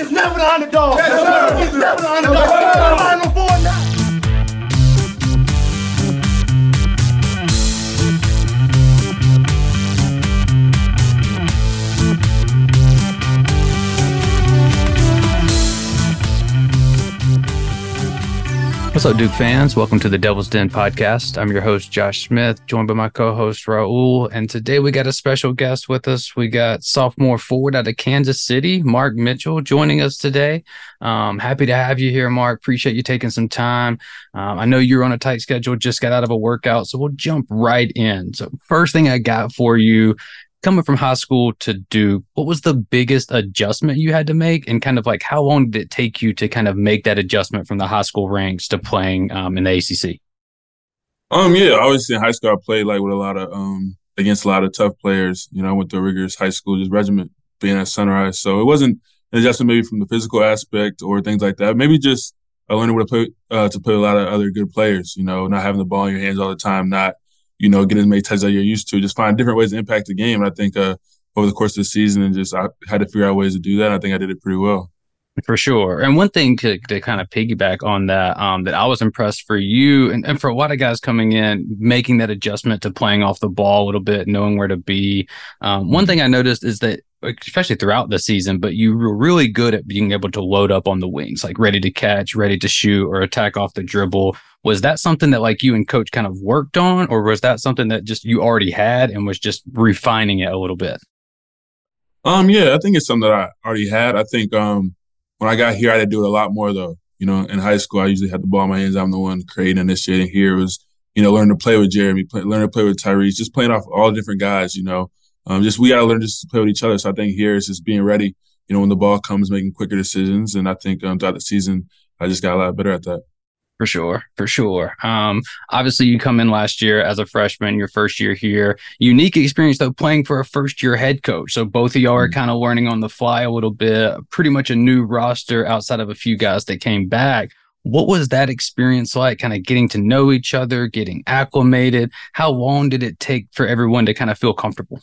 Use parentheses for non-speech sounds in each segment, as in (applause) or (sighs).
is never the underdog. Yes, sir. He's never the underdog. Up, Duke fans? Welcome to the Devil's Den podcast. I'm your host, Josh Smith, joined by my co host, Raul. And today we got a special guest with us. We got sophomore forward out of Kansas City, Mark Mitchell, joining us today. Um, happy to have you here, Mark. Appreciate you taking some time. Um, I know you're on a tight schedule, just got out of a workout, so we'll jump right in. So, first thing I got for you coming from high school to Duke, what was the biggest adjustment you had to make, and kind of like how long did it take you to kind of make that adjustment from the high school ranks to playing um, in the ACC? Um, yeah, obviously in high school I played like with a lot of um against a lot of tough players. You know, I went to a rigorous high school just regiment being at Sunrise, so it wasn't an adjustment maybe from the physical aspect or things like that. Maybe just uh, learning what to play uh, to play a lot of other good players. You know, not having the ball in your hands all the time, not you know, get as many touches as you're used to. Just find different ways to impact the game. And I think uh, over the course of the season, and just I had to figure out ways to do that. And I think I did it pretty well. For sure. And one thing to, to kind of piggyback on that, um, that I was impressed for you and, and for a lot of guys coming in, making that adjustment to playing off the ball a little bit, knowing where to be. Um, one thing I noticed is that especially throughout the season, but you were really good at being able to load up on the wings, like ready to catch, ready to shoot, or attack off the dribble. Was that something that like you and coach kind of worked on, or was that something that just you already had and was just refining it a little bit? Um, yeah, I think it's something that I already had. I think um when I got here, I had to do it a lot more though. You know, in high school, I usually had the ball in my hands. I'm the one creating, initiating. Here was, you know, learn to play with Jeremy, play, learn to play with Tyrese, just playing off all different guys. You know, um, just we got to learn just to play with each other. So I think here is just being ready. You know, when the ball comes, making quicker decisions, and I think um, throughout the season, I just got a lot better at that. For sure, for sure. Um, obviously, you come in last year as a freshman, your first year here. Unique experience though, playing for a first year head coach. So both of y'all are mm-hmm. kind of learning on the fly a little bit. Pretty much a new roster outside of a few guys that came back. What was that experience like? Kind of getting to know each other, getting acclimated. How long did it take for everyone to kind of feel comfortable?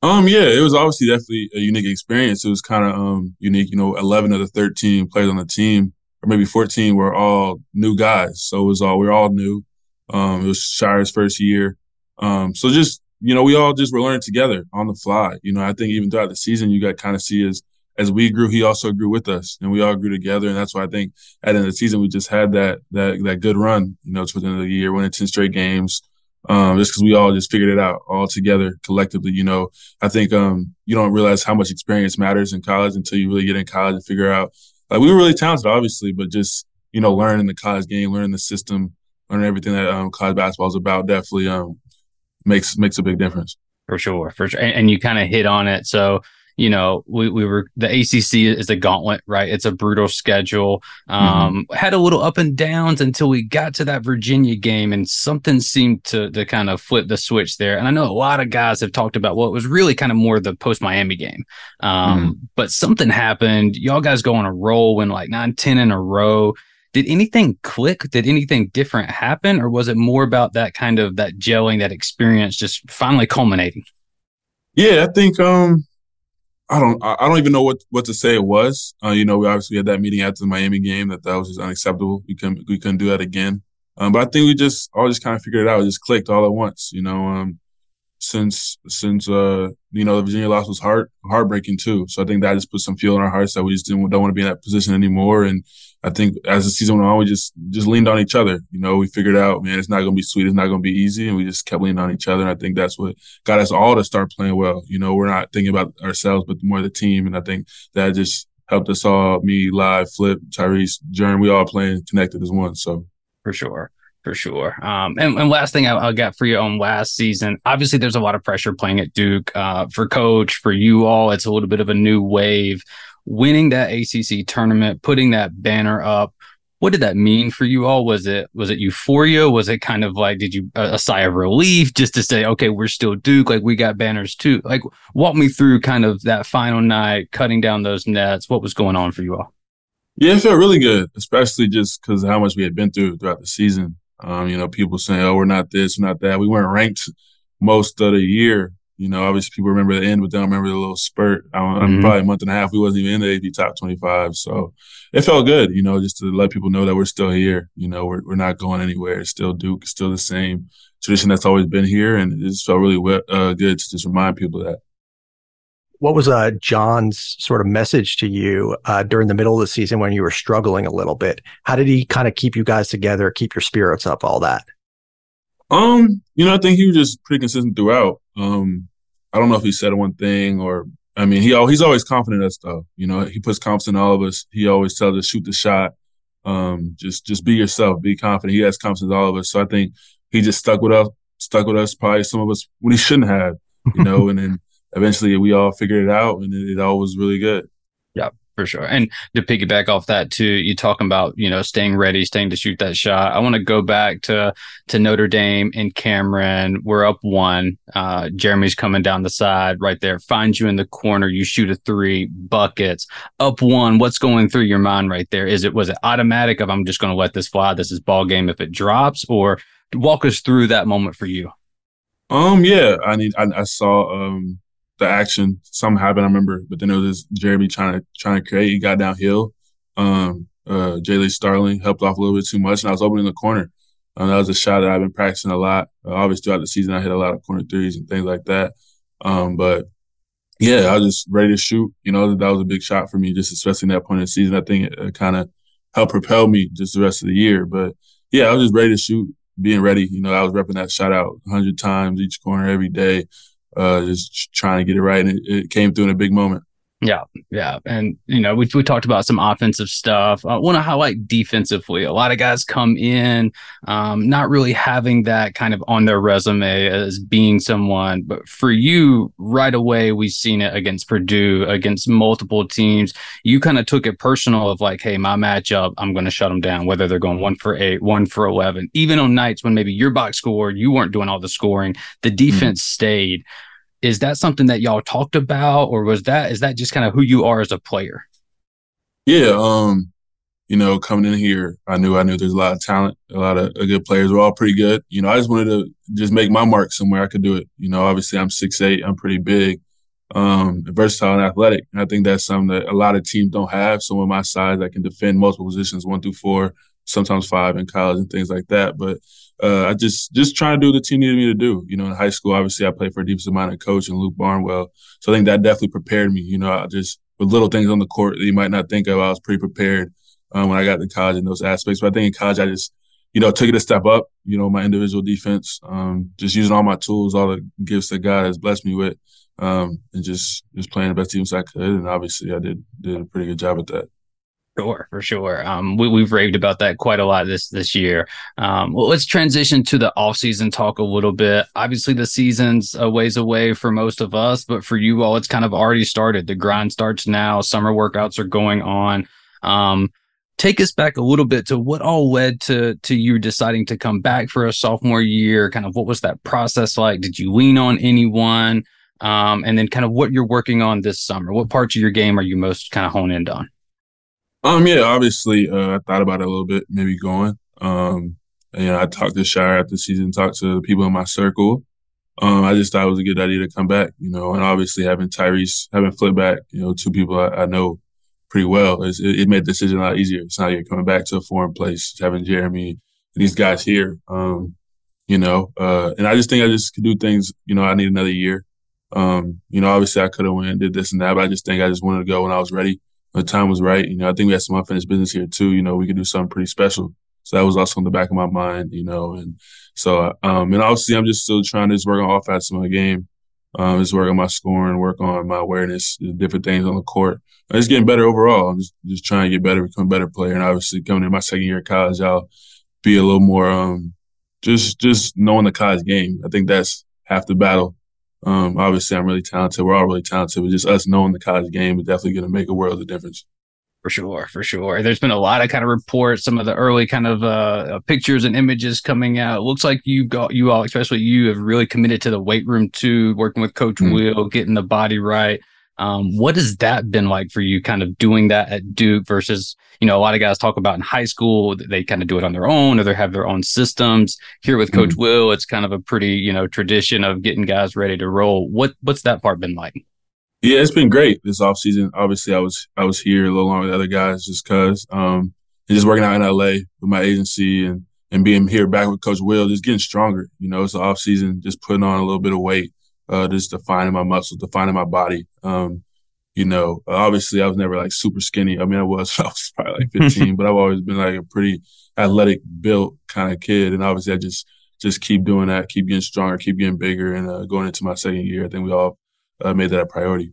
Um, yeah, it was obviously definitely a unique experience. It was kind of um unique. You know, eleven of the thirteen players on the team or maybe 14 were all new guys. So it was all, we are all new. Um, it was Scheyer's first year. Um, so just, you know, we all just were learning together on the fly. You know, I think even throughout the season, you got kind of see as, as we grew, he also grew with us and we all grew together. And that's why I think at the end of the season, we just had that, that, that good run, you know, towards the end of the year, winning 10 straight games. Um, just because we all just figured it out all together collectively. You know, I think um, you don't realize how much experience matters in college until you really get in college and figure out like we were really talented, obviously, but just you know, learning the college game, learning the system, learning everything that um, college basketball is about, definitely um, makes makes a big difference. For sure, for sure, and, and you kind of hit on it. So you know, we, we were the ACC is a gauntlet, right? It's a brutal schedule. Um, mm-hmm. Had a little up and downs until we got to that Virginia game, and something seemed to to kind of flip the switch there. And I know a lot of guys have talked about well, it was really kind of more the post Miami game, um, mm-hmm. but something happened. Y'all guys go on a roll, win like nine, ten in a row. Did anything click? Did anything different happen, or was it more about that kind of that gelling, that experience, just finally culminating? Yeah, I think um I don't I don't even know what what to say it was. Uh, you know, we obviously had that meeting after the Miami game that that was just unacceptable. We couldn't we couldn't do that again. Um, but I think we just all just kind of figured it out. It just clicked all at once. You know, um, since since uh you know the Virginia loss was heart heartbreaking too. So I think that just put some fuel in our hearts that we just didn't don't want to be in that position anymore. And I think as the season went on, we just just leaned on each other. You know, we figured out, man, it's not going to be sweet, it's not going to be easy, and we just kept leaning on each other. And I think that's what got us all to start playing well. You know, we're not thinking about ourselves, but more the team. And I think that just helped us all. Me, live, Flip, Tyrese, Jern, we all playing connected as one. So for sure for sure. Um, and, and last thing I, get for you on last season, obviously there's a lot of pressure playing at Duke uh, for coach, for you all. It's a little bit of a new wave. Winning that ACC tournament, putting that banner up, what did that mean for you all? Was it was it euphoria? Was it kind of like did you a, a sigh of relief just to say, okay, we're still Duke, like we got banners too? Like walk me through kind of that final night, cutting down those nets. What was going on for you all? Yeah, it felt really good, especially just because how much we had been through throughout the season. Um, you know, people saying, "Oh, we're not this, we're not that." We weren't ranked most of the year, You know, obviously people remember the end, but they don't remember the little spurt. I, mm-hmm. Probably a month and a half, we wasn't even in the AP top 25. So it felt good, you know, just to let people know that we're still here. You know, we're, we're not going anywhere. It's still Duke, it's still the same tradition that's always been here. And it just felt really uh, good to just remind people that. What was uh, John's sort of message to you uh, during the middle of the season when you were struggling a little bit? How did he kind of keep you guys together, keep your spirits up, all that? Um, you know, I think he was just pretty consistent throughout. Um, I don't know if he said one thing or I mean, he he's always confident in stuff. You know, he puts confidence in all of us. He always tells us shoot the shot. Um, just just be yourself, be confident. He has confidence in all of us. So I think he just stuck with us, stuck with us. Probably some of us when he shouldn't have. You know, (laughs) and then eventually we all figured it out, and it, it all was really good. Yeah for sure. And to piggyback off that too, you talking about you know staying ready, staying to shoot that shot. I want to go back to to Notre Dame and Cameron. We're up one. Uh, Jeremy's coming down the side right there, finds you in the corner. You shoot a three, buckets. Up one. What's going through your mind right there? Is it was it automatic of I'm just going to let this fly? This is ball game if it drops, or walk us through that moment for you. Um. Yeah. I need. I, I saw. Um the action. Something happened, I remember, but then it was Jeremy trying to trying to create. He got downhill. Um, uh, Starling helped off a little bit too much, and I was opening the corner. Uh, that was a shot that I've been practicing a lot. Uh, obviously, throughout the season, I hit a lot of corner threes and things like that. Um, but yeah, I was just ready to shoot. You know, that was a big shot for me, just especially in that point in the season. I think it, it kind of helped propel me just the rest of the year. But yeah, I was just ready to shoot, being ready. You know, I was repping that shot out 100 times each corner every day uh, just trying to get it right, and it, it came through in a big moment. Yeah, yeah, and you know we we talked about some offensive stuff. I want to highlight defensively. A lot of guys come in um, not really having that kind of on their resume as being someone, but for you, right away we've seen it against Purdue, against multiple teams. You kind of took it personal of like, hey, my matchup, I'm going to shut them down, whether they're going one for eight, one for eleven. Even on nights when maybe your box scored, you weren't doing all the scoring. The mm-hmm. defense mm-hmm. stayed is that something that y'all talked about or was that is that just kind of who you are as a player? Yeah um you know coming in here i knew i knew there's a lot of talent a lot of good players we're all pretty good. You know i just wanted to just make my mark somewhere i could do it. You know obviously i'm six eight i'm pretty big um versatile and athletic and i think that's something that a lot of teams don't have So someone my size that can defend multiple positions one through four sometimes five in college and things like that but uh, I just just trying to do what the team needed me to do. You know, in high school, obviously, I played for a defensive minded coach and Luke Barnwell, so I think that definitely prepared me. You know, I just with little things on the court that you might not think of, I was pretty prepared um, when I got to college in those aspects. But I think in college, I just you know took it a step up. You know, my individual defense, um, just using all my tools, all the gifts that God has blessed me with, um, and just just playing the best teams I could. And obviously, I did did a pretty good job at that. Sure, for sure. Um, we, have raved about that quite a lot this this year. Um, well, let's transition to the off season talk a little bit. Obviously, the season's a ways away for most of us, but for you all, it's kind of already started. The grind starts now. Summer workouts are going on. Um, take us back a little bit to what all led to to you deciding to come back for a sophomore year. Kind of what was that process like? Did you lean on anyone? Um, and then kind of what you're working on this summer. What parts of your game are you most kind of honed in on? Um, yeah, obviously, uh, I thought about it a little bit, maybe going. Um, and, you know, I talked to Scheyer after season, talked to people in my circle. Um, I just thought it was a good idea to come back, you know, and obviously having Tyrese, having flip back, you know, two people I, I know pretty well, it, it, made the decision a lot easier. It's not you're coming back to a foreign place, having Jeremy these guys here, um, you know, uh, and I just think I just could do things, you know, I need another year. Um, you know, obviously I could have went and did this and that, but I just think I just wanted to go when I was ready the time was right. You know, I think we had some unfinished business here too. You know, we could do something pretty special. So that was also in the back of my mind, you know, and so, um, and obviously I'm just still trying to just work on all facets of my game. Um, just work on my scoring, work on my awareness, different things on the court. I'm just getting better overall. I'm just, just trying to get better, become a better player. And obviously coming in my second year of college, I'll be a little more, um, just, just knowing the college game. I think that's half the battle um, obviously, I'm really talented. We're all really talented, but just us knowing the college game is definitely going to make a world of difference. For sure, for sure. There's been a lot of kind of reports, some of the early kind of uh, pictures and images coming out. It looks like you've got you all, especially you, have really committed to the weight room too, working with Coach mm-hmm. Will, getting the body right. Um, what has that been like for you, kind of doing that at Duke versus, you know, a lot of guys talk about in high school, they kind of do it on their own or they have their own systems. Here with Coach mm-hmm. Will, it's kind of a pretty, you know, tradition of getting guys ready to roll. What what's that part been like? Yeah, it's been great this off season. Obviously, I was I was here a little longer than other guys just because um, and just working out in LA with my agency and and being here back with Coach Will, just getting stronger. You know, it's the off season, just putting on a little bit of weight uh, just defining my muscles, defining my body. Um, you know, obviously I was never like super skinny. I mean, I was, (laughs) I was probably like (laughs) 15, but I've always been like a pretty athletic built kind of kid. And obviously I just, just keep doing that, keep getting stronger, keep getting bigger. And uh, going into my second year, I think we all uh, made that a priority.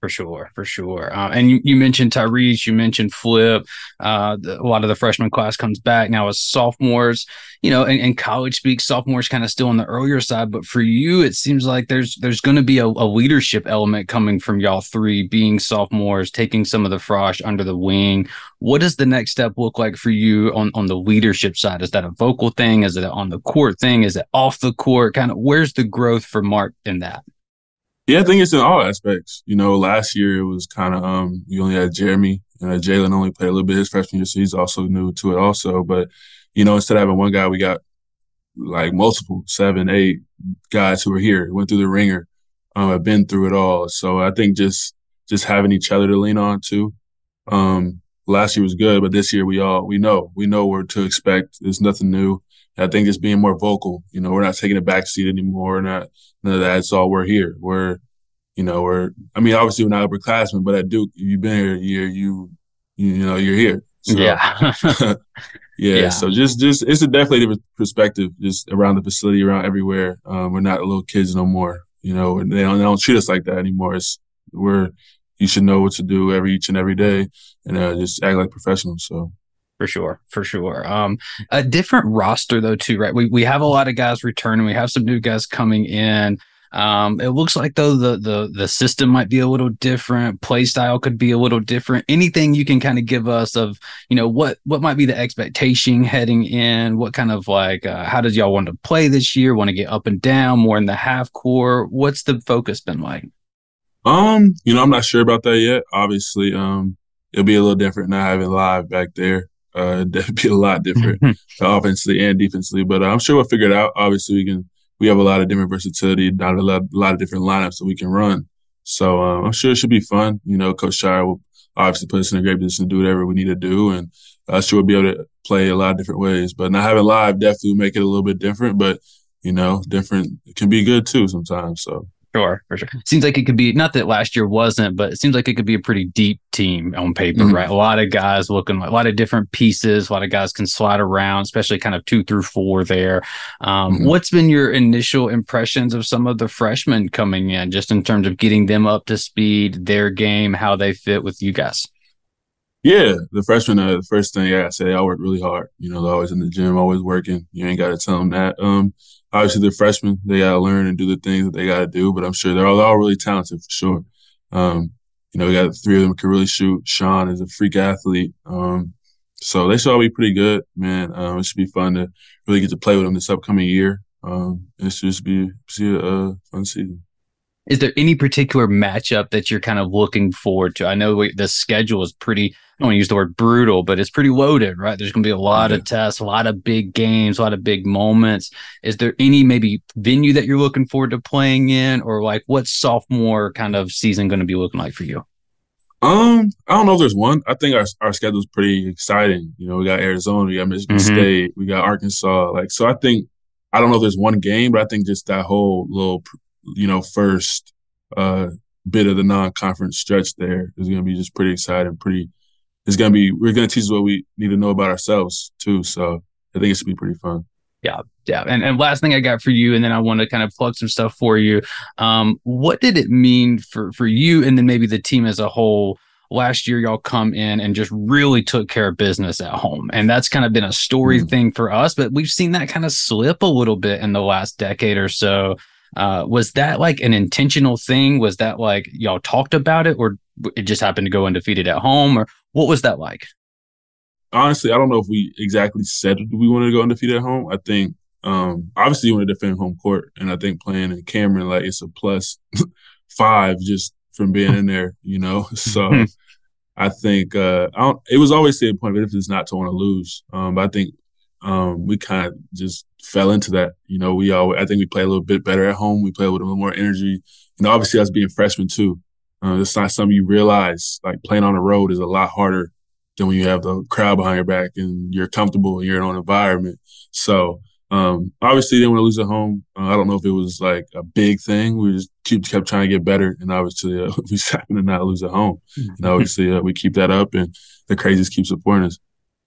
For sure, for sure. Uh, and you, you mentioned Tyrese, you mentioned Flip. Uh, the, a lot of the freshman class comes back now as sophomores. You know, and, and college speak, sophomores kind of still on the earlier side. But for you, it seems like there's there's going to be a, a, leadership element coming from y'all three, being sophomores, taking some of the frosh under the wing. What does the next step look like for you on on the leadership side? Is that a vocal thing? Is it on the court thing? Is it off the court? Kind of where's the growth for Mark in that? Yeah, I think it's in all aspects. You know, last year it was kind of um, you only had Jeremy and uh, Jaylen only played a little bit his freshman year, so he's also new to it also. But you know, instead of having one guy, we got like multiple, seven, eight guys who are here, went through the ringer, um, have been through it all. So I think just just having each other to lean on too. Um, last year was good, but this year we all we know we know what to expect. There's nothing new. I think just being more vocal. You know, we're not taking a back seat anymore. We're not none of that. It's all we're here. We're, you know, we're. I mean, obviously we're not upperclassmen, but at Duke, you've been here a year. You, you know, you're here. So, yeah. (laughs) yeah. yeah. So just, just it's a definitely different perspective, just around the facility, around everywhere. Um, we're not little kids no more. You know, they don't, they don't treat us like that anymore. It's we're you should know what to do every each and every day, and uh, just act like professionals. So for sure, for sure. Um, a different roster though too, right? We we have a lot of guys returning. We have some new guys coming in. Um, it looks like though the the the system might be a little different. Play style could be a little different. Anything you can kind of give us of you know what what might be the expectation heading in? What kind of like uh, how does y'all want to play this year? Want to get up and down more in the half core? What's the focus been like? Um, you know, I'm not sure about that yet. Obviously, um, it'll be a little different not having live back there. Uh, (laughs) that'd be a lot different (laughs) offensively and defensively. But uh, I'm sure we'll figure it out. Obviously, we can. We have a lot of different versatility, not a lot, a lot of different lineups that we can run. So uh, I'm sure it should be fun. You know, Coach Scheyer will obviously put us in a great position to do whatever we need to do, and I'm sure we'll be able to play a lot of different ways. But not having live definitely will make it a little bit different. But you know, different can be good too sometimes. So Sure, for sure. Seems like it could be not that last year wasn't, but it seems like it could be a pretty deep team on paper, mm-hmm. right? A lot of guys looking like a lot of different pieces. A lot of guys can slide around, especially kind of two through four there. Um, mm-hmm. What's been your initial impressions of some of the freshmen coming in, just in terms of getting them up to speed, their game, how they fit with you guys? Yeah, the freshmen, uh, the first thing I say, I work really hard. You know, they're always in the gym, always working. You ain't got to tell them that. Um, obviously they're freshmen. They got to learn and do the things that they got to do. But I'm sure they're all, they're all really talented for sure. Um, you know, we got three of them can really shoot. Sean is a freak athlete. Um, so they should all be pretty good, man. Um, it should be fun to really get to play with them this upcoming year. Um, it should just be, a, a fun season. Is there any particular matchup that you're kind of looking forward to? I know the schedule is pretty I don't want to use the word brutal, but it's pretty loaded, right? There's going to be a lot yeah. of tests, a lot of big games, a lot of big moments. Is there any maybe venue that you're looking forward to playing in, or like what sophomore kind of season going to be looking like for you? Um, I don't know if there's one. I think our our schedule is pretty exciting. You know, we got Arizona, we got Michigan mm-hmm. State, we got Arkansas. Like, so I think I don't know if there's one game, but I think just that whole little, you know, first uh bit of the non-conference stretch there is going to be just pretty exciting, pretty it's gonna be we're gonna teach us what we need to know about ourselves too. So I think it should be pretty fun. Yeah, yeah. And and last thing I got for you, and then I want to kind of plug some stuff for you. Um, what did it mean for for you, and then maybe the team as a whole? Last year, y'all come in and just really took care of business at home, and that's kind of been a story mm. thing for us. But we've seen that kind of slip a little bit in the last decade or so. Uh, was that like an intentional thing? Was that like y'all talked about it, or it just happened to go undefeated at home, or what was that like? Honestly, I don't know if we exactly said we wanted to go undefeated at home. I think um, obviously you want to defend home court, and I think playing in Cameron like it's a plus (laughs) five just from being in there, you know. (laughs) So (laughs) I think uh, I it was always the point, if it's not to want to lose. Um, but I think um, we kind of just fell into that. You know, we all I think we play a little bit better at home. We play with a little more energy. And obviously, us being freshmen too, uh, it's not something you realize. Like playing on the road is a lot harder than when you have the crowd behind your back and you're comfortable and you're in an environment. So um, obviously, didn't want to lose at home. Uh, I don't know if it was like a big thing. We just keep, kept trying to get better, and obviously, uh, (laughs) we just happened to not lose at home. Mm-hmm. And obviously, uh, we keep that up, and the crazies keep supporting us.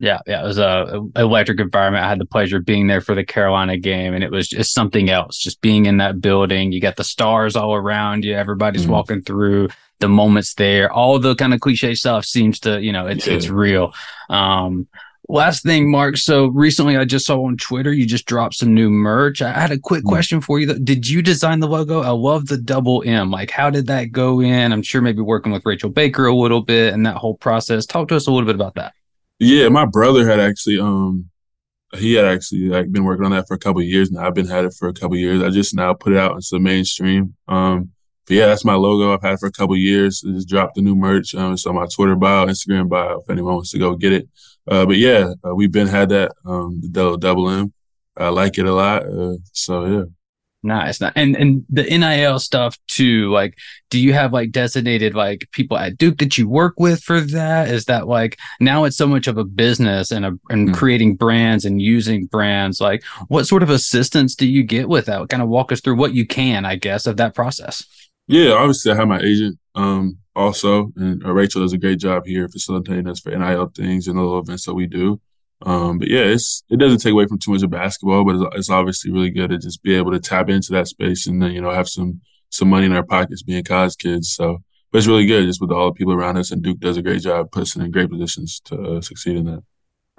Yeah, yeah, it was a, a, electric environment. I had the pleasure of being there for the Carolina game, and it was just something else. Just being in that building, you got the stars all around you. Everybody's mm-hmm. walking through the moments there. All the kind of cliche stuff seems to, you know, it's yeah. it's real. Um, last thing, Mark. So recently, I just saw on Twitter you just dropped some new merch. I had a quick mm-hmm. question for you. Did you design the logo? I love the double M. Like, how did that go in? I'm sure maybe working with Rachel Baker a little bit and that whole process. Talk to us a little bit about that. Yeah, my brother had actually um he had actually like been working on that for a couple years now. I've been had it for a couple years. I just now put it out into the mainstream. Um but yeah, that's my logo. I've had it for a couple years. I just dropped the new merch. Um, it's on my Twitter bio, Instagram bio, if anyone wants to go get it. Uh, but yeah, uh, we've been had that um, the double, double M. I like it a lot. Uh, so yeah. Nice. And and the NIL stuff too. Like, do you have like designated like people at Duke that you work with for that? Is that like now it's so much of a business and a, and mm-hmm. creating brands and using brands? Like, what sort of assistance do you get with that? Kind of walk us through what you can, I guess, of that process. Yeah, obviously I have my agent um, also, and uh, Rachel does a great job here facilitating us for NIL things and the little events that we do. Um, but yeah, it's it doesn't take away from too much of basketball, but it's, it's, obviously really good to just be able to tap into that space and then you know have some some money in our pockets being college kids. So, but it's really good just with all the people around us, and Duke does a great job putting us in great positions to uh, succeed in that.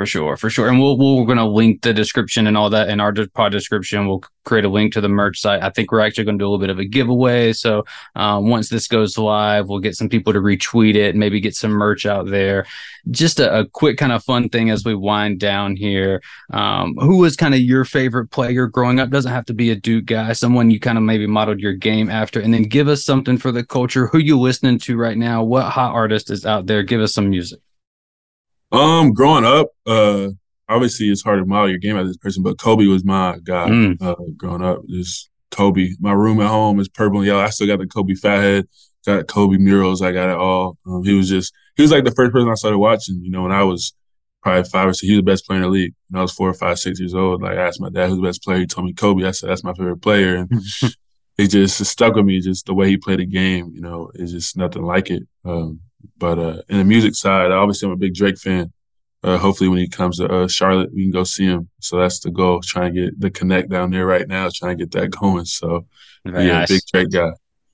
For sure, for sure. And we'll, we're going to link the description and all that in our pod description. We'll create a link to the merch site. I think we're actually going to do a little bit of a giveaway. So um, once this goes live, we'll get some people to retweet it, maybe get some merch out there. Just a, a quick kind of fun thing as we wind down here. Um, who was kind of your favorite player growing up? Doesn't have to be a Duke guy, someone you kind of maybe modeled your game after. And then give us something for the culture. Who you listening to right now? What hot artist is out there? Give us some music. Um, growing up, uh, obviously it's hard to model your game as this person, but Kobe was my guy. Mm. Uh, growing up, just Kobe. My room at home is purple and yellow. I still got the Kobe fathead, got Kobe murals. I got it all. Um, he was just he was like the first person I started watching. You know, when I was probably five or six, he was the best player in the league. When I was four or five, six years old, like I asked my dad who's the best player. He told me Kobe. I said that's my favorite player, and (laughs) it just it stuck with me. Just the way he played the game. You know, it's just nothing like it. Um, but uh, in the music side, obviously I'm a big Drake fan. Uh, hopefully, when he comes to uh, Charlotte, we can go see him. So that's the goal. Trying to get the connect down there right now. Trying to get that going. So very yeah, nice. big Drake guy.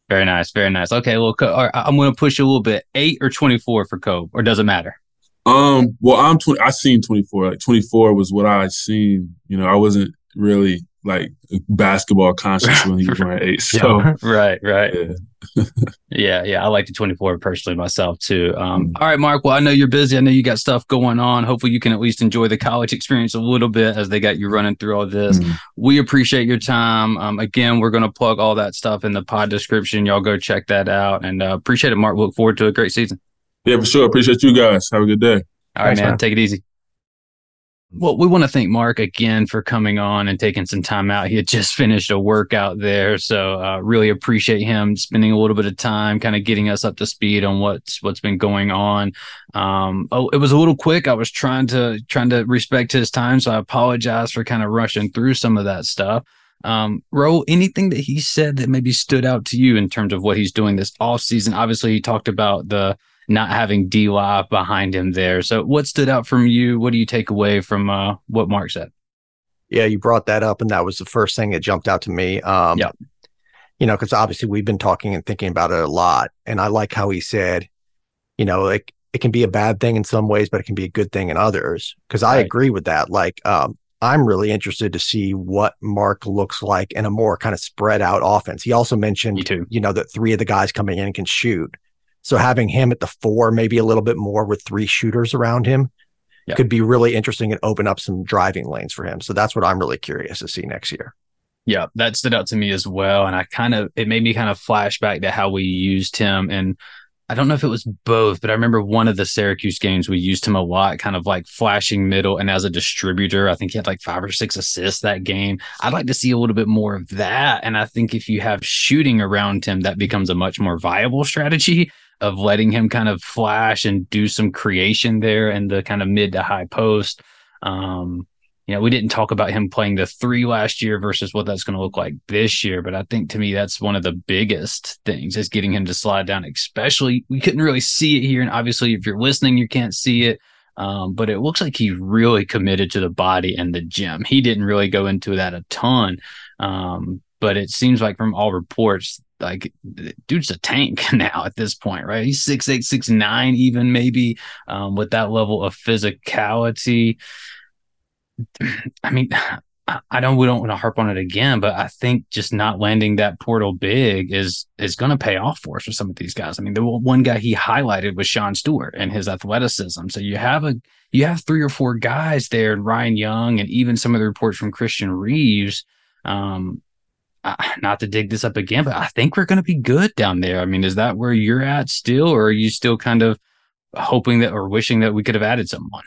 Very nice. Very nice. Okay, well, I'm going to push you a little bit. Eight or 24 for Kobe, or does it matter? Um. Well, I'm 20. I seen 24. Like 24 was what I seen. You know, I wasn't really like basketball conscious when he was (laughs) wearing eight. So yeah, (laughs) right, right. Yeah. (laughs) yeah, yeah. I like the 24 personally myself too. Um, mm-hmm. all right, Mark. Well, I know you're busy. I know you got stuff going on. Hopefully you can at least enjoy the college experience a little bit as they got you running through all this. Mm-hmm. We appreciate your time. Um, again, we're gonna plug all that stuff in the pod description. Y'all go check that out and uh, appreciate it, Mark. Look forward to a great season. Yeah, for sure. Appreciate you guys. Have a good day. All right, Thanks, man. man. Take it easy. Well, we want to thank Mark again for coming on and taking some time out. He had just (laughs) finished a workout there, so uh, really appreciate him spending a little bit of time, kind of getting us up to speed on what's what's been going on. Um, oh, it was a little quick. I was trying to trying to respect his time, so I apologize for kind of rushing through some of that stuff. Um, Ro, anything that he said that maybe stood out to you in terms of what he's doing this off season? Obviously, he talked about the not having D Live behind him there. So, what stood out from you? What do you take away from uh, what Mark said? Yeah, you brought that up, and that was the first thing that jumped out to me. Um, yeah, you know, because obviously we've been talking and thinking about it a lot, and I like how he said, you know, like it can be a bad thing in some ways, but it can be a good thing in others. Because I agree with that. Like, um, I'm really interested to see what Mark looks like in a more kind of spread out offense. He also mentioned, you know, that three of the guys coming in can shoot. So having him at the four, maybe a little bit more with three shooters around him, yep. could be really interesting and open up some driving lanes for him. So that's what I'm really curious to see next year. Yeah, that stood out to me as well. And I kind of, it made me kind of flash back to how we used him. And I don't know if it was both, but I remember one of the Syracuse games, we used him a lot, kind of like flashing middle and as a distributor. I think he had like five or six assists that game. I'd like to see a little bit more of that. And I think if you have shooting around him, that becomes a much more viable strategy of letting him kind of flash and do some creation there in the kind of mid to high post. Um, you know, we didn't talk about him playing the three last year versus what that's going to look like this year. But I think to me, that's one of the biggest things is getting him to slide down, especially we couldn't really see it here. And obviously, if you're listening, you can't see it. Um, but it looks like he really committed to the body and the gym. He didn't really go into that a ton. Um, but it seems like from all reports, like dude's a tank (laughs) now at this point, right? He's six eight, six nine, even maybe um, with that level of physicality. (clears throat) I mean, (sighs) I don't we don't want to harp on it again, but I think just not landing that portal big is is going to pay off for us for some of these guys. I mean, the one guy he highlighted was Sean Stewart and his athleticism. So you have a you have three or four guys there, and Ryan Young, and even some of the reports from Christian Reeves. Um, not to dig this up again, but I think we're going to be good down there. I mean, is that where you're at still, or are you still kind of hoping that or wishing that we could have added someone?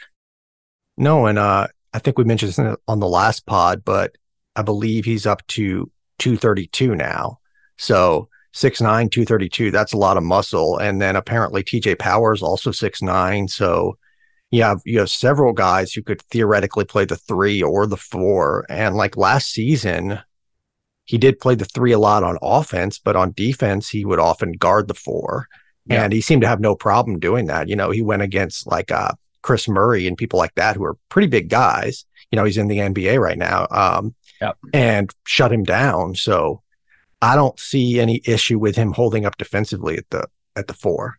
No, and uh, I think we mentioned this on the last pod, but I believe he's up to 232 now. So 6'9, 232, that's a lot of muscle. And then apparently TJ Powers also 6'9. So you have you have several guys who could theoretically play the three or the four. And like last season, he did play the three a lot on offense, but on defense, he would often guard the four. Yeah. And he seemed to have no problem doing that. You know, he went against like uh Kris Murray and people like that who are pretty big guys. You know, he's in the NBA right now, um, yep. and shut him down. So I don't see any issue with him holding up defensively at the at the four.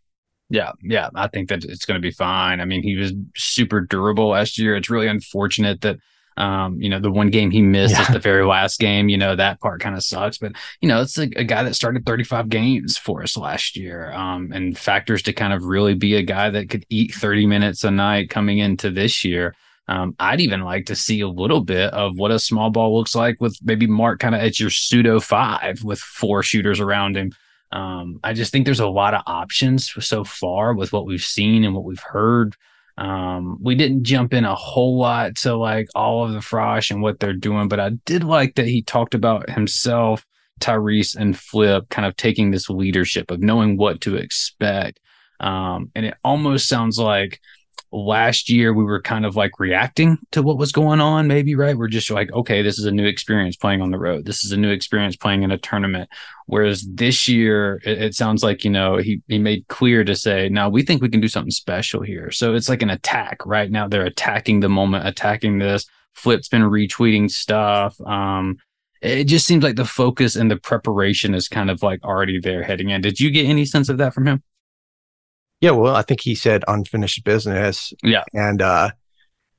Yeah, yeah, I think that it's going to be fine. I mean, he was super durable last year. It's really unfortunate that um, you know, the one game he missed yeah. is the very last game. You know, that part kind of sucks. But, you know, it's a, a, guy that started 35 games for us last year um, and factors to kind of really be a guy that could eat 30 minutes a night coming into this year. Um, I'd even like to see a little bit of what a small ball looks like with maybe Mark kind of at your pseudo five with four shooters around him. Um, I just think there's a lot of options so far with what we've seen and what we've heard. Um, we didn't jump in a whole lot to like all of the Frosh and what they're doing, but I did like that he talked about himself, Tyrese, and Flip kind of taking this leadership of knowing what to expect. Um, and it almost sounds like last year we were kind of like reacting to what was going on maybe right? We're just like okay this is a new experience playing on the road. This is a new experience playing in a tournament. Whereas this year it, it sounds like you know he he made clear to say now we think we can do something special here. So it's like an attack right? Now they're attacking the moment attacking this. Flip's been retweeting stuff. Um it just seems like the focus and the preparation is kind of like already there heading in. Did you get any sense of that from him yeah, well, I think he said unfinished business. Yeah. And uh,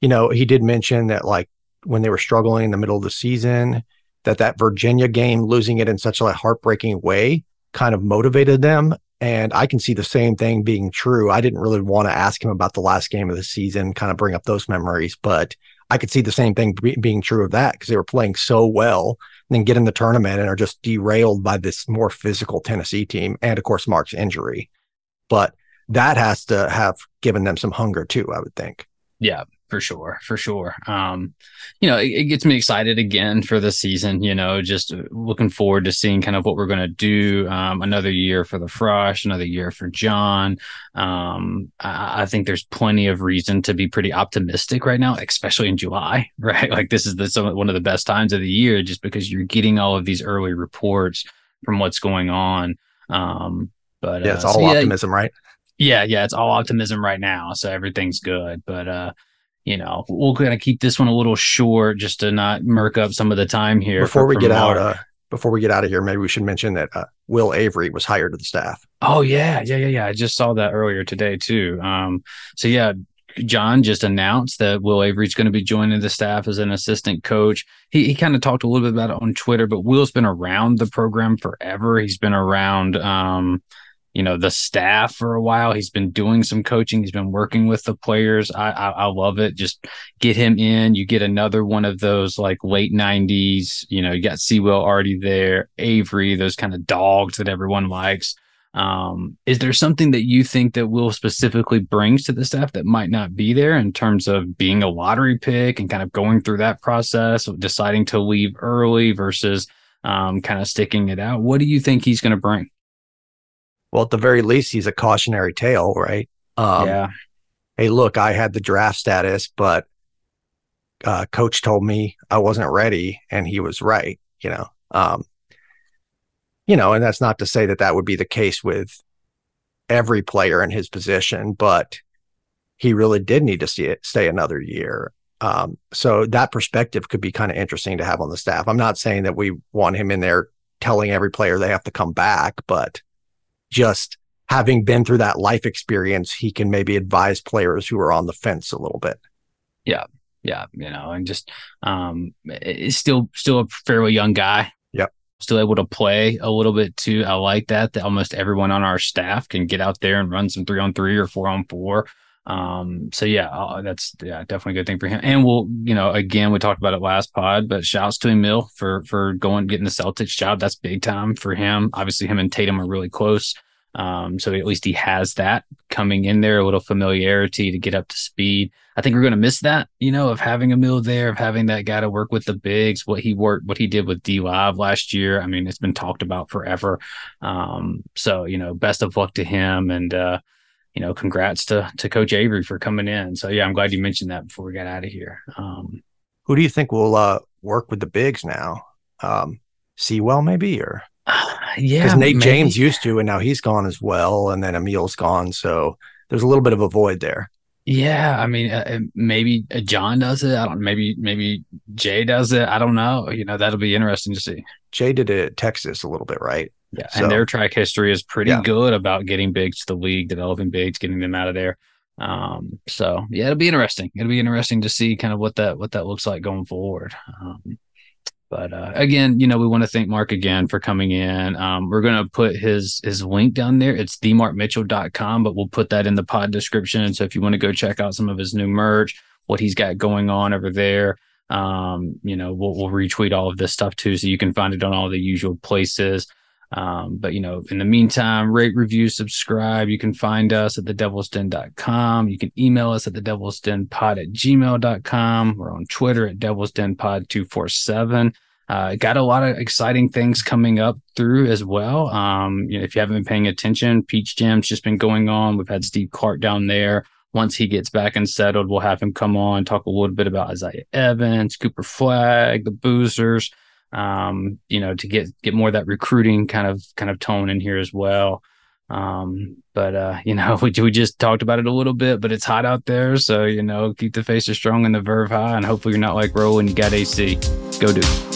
you know, he did mention that like when they were struggling in the middle of the season, that that Virginia game, losing it in such a heartbreaking way, kind of motivated them. And I can see the same thing being true. I didn't really want to ask him about the last game of the season, kind of bring up those memories, but I could see the same thing be- being true of that because they were playing so well and then get in the tournament and are just derailed by this more physical Tennessee team. And of course, Mark's injury. But that has to have given them some hunger too, I would think. Yeah, for sure, for sure. Um, you know, it, it, gets me excited again for the season. You know, just looking forward to seeing kind of what we're going to do. Um, another year for the Frosh, another year for John. Um, I, I, think there's plenty of reason to be pretty optimistic right now, especially in July. (laughs) Right, like this is the some, one of the best times of the year, just because you're getting all of these early reports from what's going on. Um, but yeah, it's uh, all so optimism, yeah, right? Yeah, yeah, it's all optimism right now, so everything's good. But uh, you know, we'll kind of keep this one a little short just to not murk up some of the time here. Before for, we get out, uh, before we get out of here, maybe we should mention that uh, Will Avery was hired to the staff. Oh yeah, yeah, yeah, yeah. I just saw that earlier today too. Um, so yeah, John just announced that Will Avery's going to be joining the staff as an assistant coach. He, he kind of talked a little bit about it on Twitter, but Will's been around the program forever. He's been around, um, you know the staff for a while. He's been doing some coaching. He's been working with the players. I, I I, love it. Just get him in. You get another one of those like late '90s. You know, you got Sewell already there, Avery, those kind of dogs that everyone likes. Um, is there something that you think that Will specifically brings to the staff that might not be there in terms of being a lottery pick and kind of going through that process of deciding to leave early versus um, kind of sticking it out? What do you think he's going to bring? Well, at the very least, he's a cautionary tale, right? Um, yeah. Hey, look, I had the draft status, but uh, coach told me I wasn't ready, and he was right. You know, um, you know, and that's not to say that that would be the case with every player in his position, but he really did need to see it, stay another year. Um, so that perspective could be kind of interesting to have on the staff. I'm not saying that we want him in there telling every player they have to come back, but just having been through that life experience, he can maybe advise players who are on the fence a little bit. Yeah. Yeah. You know, and just, um, it's still, still a fairly young guy. Yep. Still able to play a little bit too. I like that, that almost everyone on our staff can get out there and run some three on three or four on four. Um, so yeah, uh, that's yeah, definitely a good thing for him. And we'll, you know, again, we talked about it last pod, but shouts to Amile for for going getting the Celtics job. That's big time for him. Obviously, him and Tatum are really close. Um, so at least he has that coming in there, a little familiarity to get up to speed. I think we're going to miss that, you know, of having a Amile there, of having that guy to work with the bigs, what he worked, what he did with D Live last year. I mean, it's been talked about forever. Um, so, you know, best of luck to him. And, uh, you know, congrats to to Coach Avery for coming in. So yeah, I'm glad you mentioned that before we got out of here. Um, Who do you think will uh, work with the bigs now? Um, Sewell maybe or uh, (sighs) yeah, because Nate maybe. James used to, and now he's gone as well, and then Amile's gone, so there's a little bit of a void there. Yeah, I mean, uh, maybe uh, John does it. I don't. Maybe maybe Jai does it. I don't know. You know, that'll be interesting to see. Jai did it at Texas a little bit, right? Yeah, so, and their track history is pretty yeah. good about getting bigs to the league, developing bigs, getting them out of there. Um, so yeah, it'll be interesting. It'll be interesting to see kind of what that what that looks like going forward. Um, but uh, again, you know, we want to thank Mark again for coming in. Um, we're going to put his his link down there. It's themarkmitchell.com, but we'll put that in the pod description. So if you want to go check out some of his new merch, what he's got going on over there, um, you know, we'll, we'll retweet all of this stuff too, so you can find it on all the usual places. Um, but you know, in the meantime, rate, review, subscribe. You can find us at thedevilsden.com. You can email us at the devil's den pod at gmail.com. We're on Twitter at devil's den pod 247. Uh, got a lot of exciting things coming up through as well. Um, you know, if you haven't been paying attention, Peach Jam's just been going on. We've had Steve Clark down there. Once he gets back and settled, we'll have him come on, talk a little bit about Isaiah Evans, Cooper Flagg, the Boozers um, you know, to get get more of that recruiting kind of kind of tone in here as well. Um, but uh, you know, (laughs) we we just talked about it a little bit, but it's hot out there, so you know, keep the faces strong and the verve high, and hopefully you're not like rolling. You got AC. Go do.